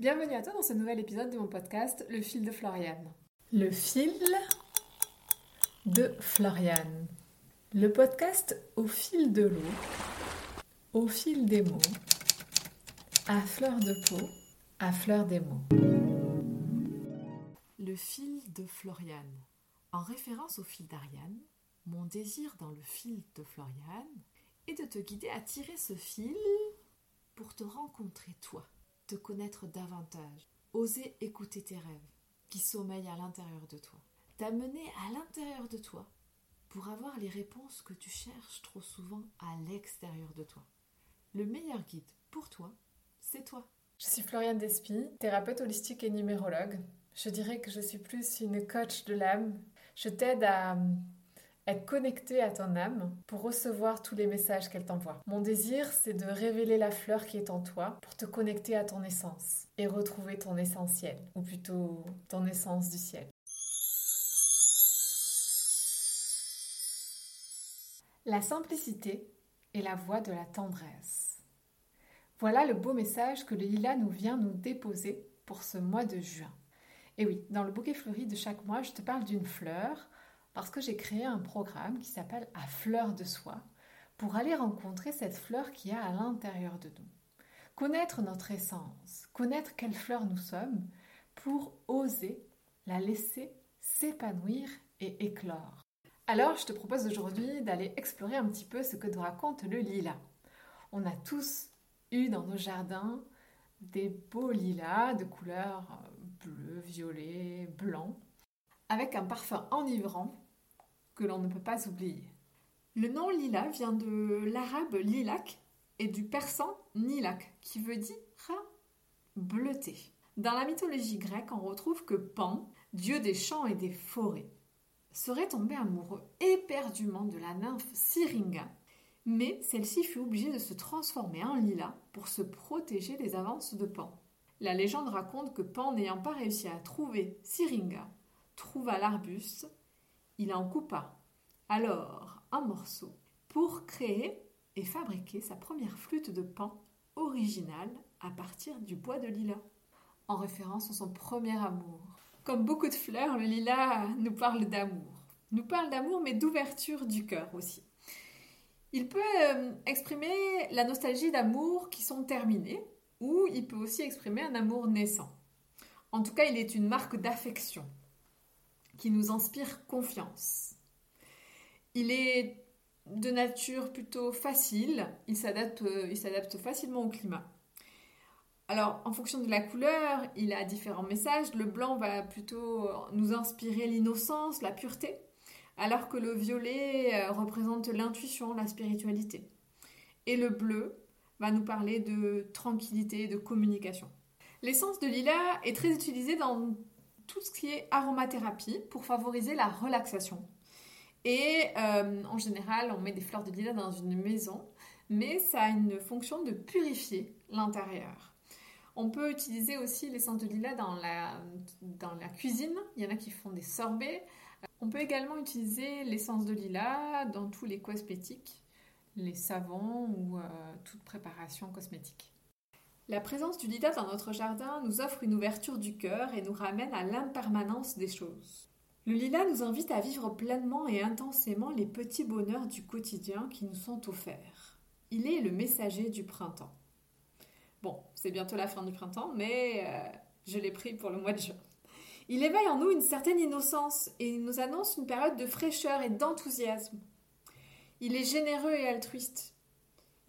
Bienvenue à toi dans ce nouvel épisode de mon podcast Le fil de Floriane. Le fil de Floriane. Le podcast au fil de l'eau, au fil des mots, à fleur de peau, à fleur des mots. Le fil de Floriane. En référence au fil d'Ariane, mon désir dans le fil de Floriane est de te guider à tirer ce fil pour te rencontrer toi, te connaître davantage, oser écouter tes rêves qui sommeillent à l'intérieur de toi, t'amener à l'intérieur de toi pour avoir les réponses que tu cherches trop souvent à l'extérieur de toi. Le meilleur guide pour toi, c'est toi. Je suis Floriane Despy, thérapeute holistique et numérologue. Je dirais que je suis plus une coach de l'âme. Je t'aide à être connecté à ton âme pour recevoir tous les messages qu'elle t'envoie. Mon désir, c'est de révéler la fleur qui est en toi pour te connecter à ton essence et retrouver ton essentiel, ou plutôt ton essence du ciel. La simplicité est la voie de la tendresse. Voilà le beau message que le lilas nous vient nous déposer pour ce mois de juin. Et oui, dans le bouquet fleuri de chaque mois, je te parle d'une fleur parce que j'ai créé un programme qui s'appelle À fleur de soi pour aller rencontrer cette fleur qui y a à l'intérieur de nous. Connaître notre essence, connaître quelle fleur nous sommes pour oser la laisser s'épanouir et éclore. Alors, je te propose aujourd'hui d'aller explorer un petit peu ce que nous raconte le lilas. On a tous eu dans nos jardins des beaux lilas de couleur bleu, violet, blanc avec un parfum enivrant que l'on ne peut pas oublier. Le nom lilas vient de l'arabe lilac et du persan nilak, qui veut dire bleuté. Dans la mythologie grecque, on retrouve que Pan, dieu des champs et des forêts, serait tombé amoureux éperdument de la nymphe Syringa, mais celle-ci fut obligée de se transformer en lilas pour se protéger des avances de Pan. La légende raconte que Pan, n'ayant pas réussi à trouver Syringa, trouva l'arbuste, il en coupa alors un morceau pour créer et fabriquer sa première flûte de pan originale à partir du bois de lilas, en référence à son premier amour. Comme beaucoup de fleurs, le lilas nous parle d'amour. Nous parle d'amour, mais d'ouverture du cœur aussi. Il peut euh, exprimer la nostalgie d'amour qui sont terminés, ou il peut aussi exprimer un amour naissant. En tout cas, il est une marque d'affection qui nous inspire confiance. Il est de nature plutôt facile, il s'adapte, il s'adapte facilement au climat. Alors, en fonction de la couleur, il a différents messages. Le blanc va plutôt nous inspirer l'innocence, la pureté, alors que le violet euh, représente l'intuition, la spiritualité. Et le bleu va nous parler de tranquillité, de communication. L'essence de lilas est très utilisée dans tout ce qui est aromathérapie pour favoriser la relaxation. Et euh, en général, on met des fleurs de lilas dans une maison, mais ça a une fonction de purifier l'intérieur. On peut utiliser aussi l'essence de lilas dans la, cuisine. Il y en a qui font des sorbets. On peut également utiliser l'essence de lilas dans tous les cosmétiques, les savons ou euh, toute préparation cosmétique. La présence du lilas dans notre jardin nous offre une ouverture du cœur et nous ramène à l'impermanence des choses. Le lilas nous invite à vivre pleinement et intensément les petits bonheurs du quotidien qui nous sont offerts. Il est le messager du printemps. Bon, c'est bientôt la fin du printemps, mais euh, je l'ai pris pour le mois de juin. Il éveille en nous une certaine innocence et nous annonce une période de fraîcheur et d'enthousiasme. Il est généreux et altruiste.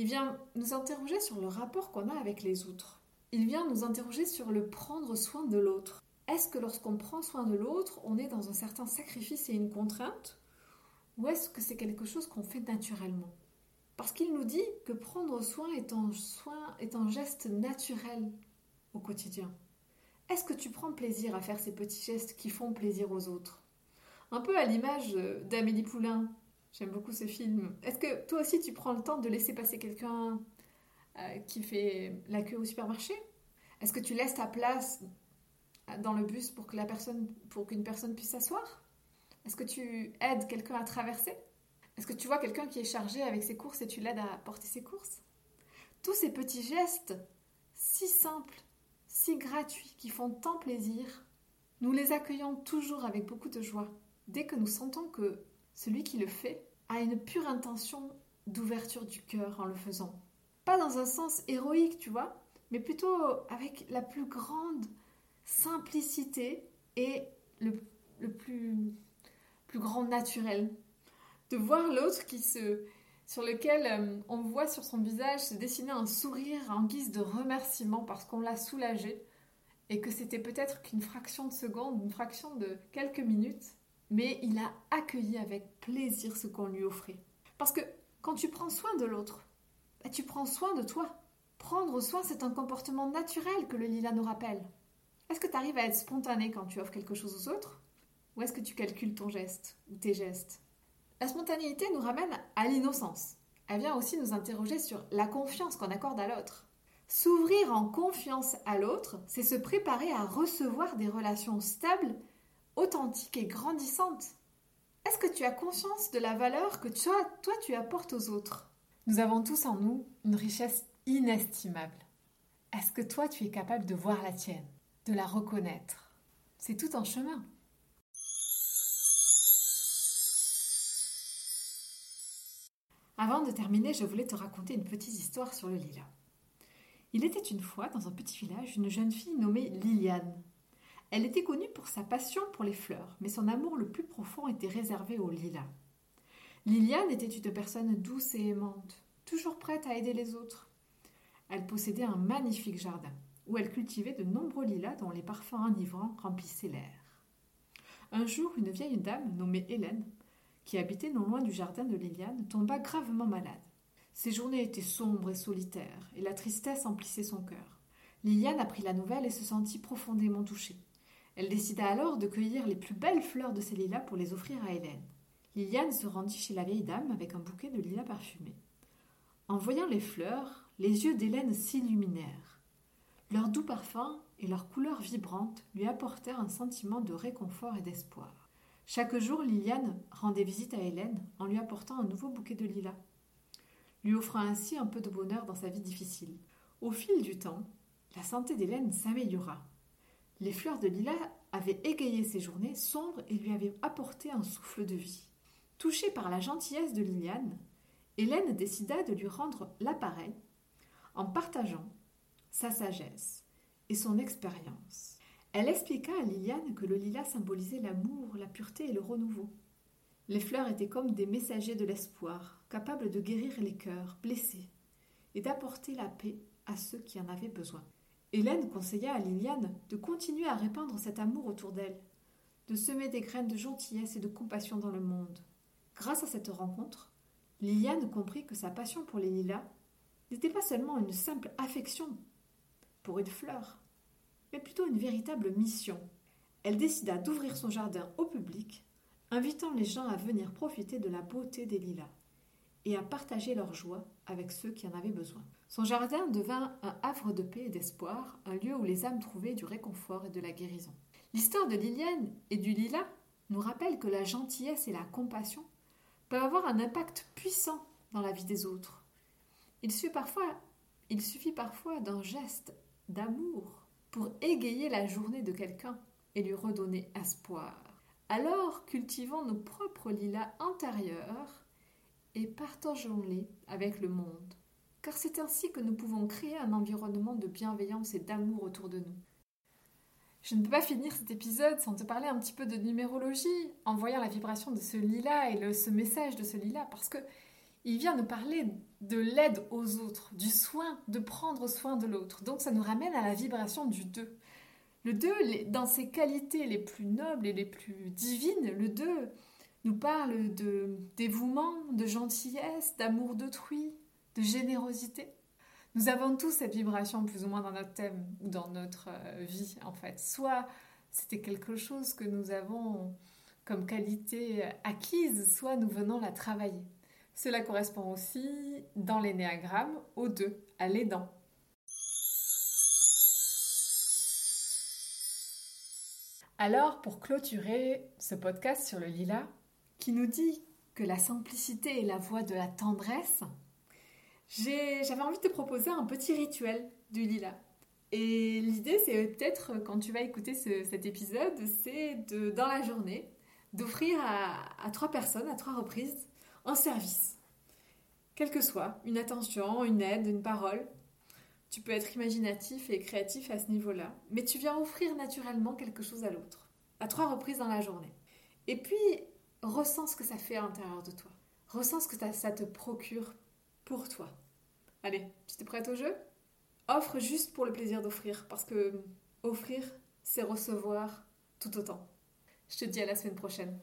Il vient nous interroger sur le rapport qu'on a avec les autres. Il vient nous interroger sur le prendre soin de l'autre. Est-ce que lorsqu'on prend soin de l'autre, on est dans un certain sacrifice et une contrainte Ou est-ce que c'est quelque chose qu'on fait naturellement? Parce qu'il nous dit que prendre soin est un, soin est un geste naturel au quotidien. Est-ce que tu prends plaisir à faire ces petits gestes qui font plaisir aux autres? Un peu à l'image d'Amélie Poulain J'aime beaucoup ce film. Est-ce que toi aussi tu prends le temps de laisser passer quelqu'un euh, qui fait la queue au supermarché? Est-ce que tu laisses ta place dans le bus pour que la personne, pour qu'une personne puisse s'asseoir? Est-ce que tu aides quelqu'un à traverser? Est-ce que tu vois quelqu'un qui est chargé avec ses courses et tu l'aides à porter ses courses? Tous ces petits gestes si simples, si gratuits, qui font tant plaisir, nous les accueillons toujours avec beaucoup de joie, dès que nous sentons que celui qui le fait a une pure intention d'ouverture du cœur en le faisant. Pas dans un sens héroïque, tu vois, mais plutôt avec la plus grande simplicité et le, plus, plus grand naturel. De voir l'autre qui se, sur lequel euh, on voit sur son visage se dessiner un sourire en guise de remerciement parce qu'on l'a soulagé et que c'était peut-être qu'une fraction de seconde, une fraction de quelques minutes, mais il a accueilli avec plaisir ce qu'on lui offrait. Parce que quand tu prends soin de l'autre, bah, tu prends soin de toi. Prendre soin, c'est un comportement naturel que le lila nous rappelle. Est-ce que tu arrives à être spontané quand tu offres quelque chose aux autres? Ou est-ce que tu calcules ton geste ou tes gestes? La spontanéité nous ramène à l'innocence. Elle vient aussi nous interroger sur la confiance qu'on accorde à l'autre. S'ouvrir en confiance à l'autre, c'est se préparer à recevoir des relations stables, authentiques et grandissantes. Est-ce que tu as conscience de la valeur que toi, toi tu apportes aux autres? Nous avons tous en nous une richesse inestimable. Est-ce que toi tu es capable de voir la tienne de la reconnaître? C'est tout un chemin. Avant de terminer, je voulais te raconter une petite histoire sur le lilas. Il était une fois, dans un petit village, une jeune fille nommée Liliane. Elle était connue pour sa passion pour les fleurs, mais son amour le plus profond était réservé aux lilas. Liliane était une personne douce et aimante, toujours prête à aider les autres. Elle possédait un magnifique jardin où elle cultivait de nombreux lilas dont les parfums enivrants remplissaient l'air. Un jour, une vieille dame nommée Hélène, qui habitait non loin du jardin de Liliane, tomba gravement malade. Ses journées étaient sombres et solitaires, et la tristesse emplissait son cœur. Liliane apprit la nouvelle et se sentit profondément touchée. Elle décida alors de cueillir les plus belles fleurs de ces lilas pour les offrir à Hélène. Liliane se rendit chez la vieille dame avec un bouquet de lilas parfumés. En voyant les fleurs, les yeux d'Hélène s'illuminèrent. Leur doux parfum et leur couleur vibrante lui apportèrent un sentiment de réconfort et d'espoir. Chaque jour, Liliane rendait visite à Hélène en lui apportant un nouveau bouquet de lilas, lui offrant ainsi un peu de bonheur dans sa vie difficile. Au fil du temps, la santé d'Hélène s'améliora. Les fleurs de lilas avaient égayé ses journées sombres et lui avaient apporté un souffle de vie. Touchée par la gentillesse de Liliane, Hélène décida de lui rendre l'appareil en partageant sa sagesse et son expérience. Elle expliqua à Liliane que le lilas symbolisait l'amour, la pureté et le renouveau. Les fleurs étaient comme des messagers de l'espoir, capables de guérir les cœurs blessés et d'apporter la paix à ceux qui en avaient besoin. Hélène conseilla à Liliane de continuer à répandre cet amour autour d'elle, de semer des graines de gentillesse et de compassion dans le monde. Grâce à cette rencontre, Liliane comprit que sa passion pour les lilas n'était pas seulement une simple affection pour une fleur, mais plutôt une véritable mission. Elle décida d'ouvrir son jardin au public, invitant les gens à venir profiter de la beauté des lilas et à partager leur joie avec ceux qui en avaient besoin. Son jardin devint un havre de paix et d'espoir, un lieu où les âmes trouvaient du réconfort et de la guérison. L'histoire de Liliane et du lilas nous rappelle que la gentillesse et la compassion peuvent avoir un impact puissant dans la vie des autres. Il suffit parfois, il suffit parfois d'un geste d'amour pour égayer la journée de quelqu'un et lui redonner espoir. Alors cultivons nos propres lilas intérieurs et partageons-les avec le monde, car c'est ainsi que nous pouvons créer un environnement de bienveillance et d'amour autour de nous. Je ne peux pas finir cet épisode sans te parler un petit peu de numérologie, en voyant la vibration de ce lilas et ce message de ce lilas, parce que il vient nous parler de l'aide aux autres, du soin, de prendre soin de l'autre. Donc ça nous ramène à la vibration du 2. Le 2, dans ses qualités les plus nobles et les plus divines, le 2 nous parle de dévouement, de gentillesse, d'amour d'autrui, de générosité. Nous avons tous cette vibration plus ou moins dans notre thème ou dans notre euh, vie en fait. Soit c'était quelque chose que nous avons comme qualité acquise, soit nous venons la travailler. Cela correspond aussi dans l'énéagramme aux deux, à l'aidant. Alors, pour clôturer ce podcast sur le lilas, qui nous dit que la simplicité est la voie de la tendresse, j'avais envie de te proposer un petit rituel du lilas. Et l'idée, c'est peut-être, quand tu vas écouter cet épisode, c'est de, dans la journée, d'offrir à, trois personnes, à trois reprises, un service. Quel que soit, une attention, une aide, une parole. Tu peux être imaginatif et créatif à ce niveau-là, mais tu viens offrir naturellement quelque chose à l'autre, à trois reprises dans la journée. Et puis, ressens ce que ça fait à l'intérieur de toi. Ressens ce que ça te procure pour toi. Allez, tu es prête au jeu? Offre juste pour le plaisir d'offrir, parce que offrir, c'est recevoir tout autant. Je te dis à la semaine prochaine.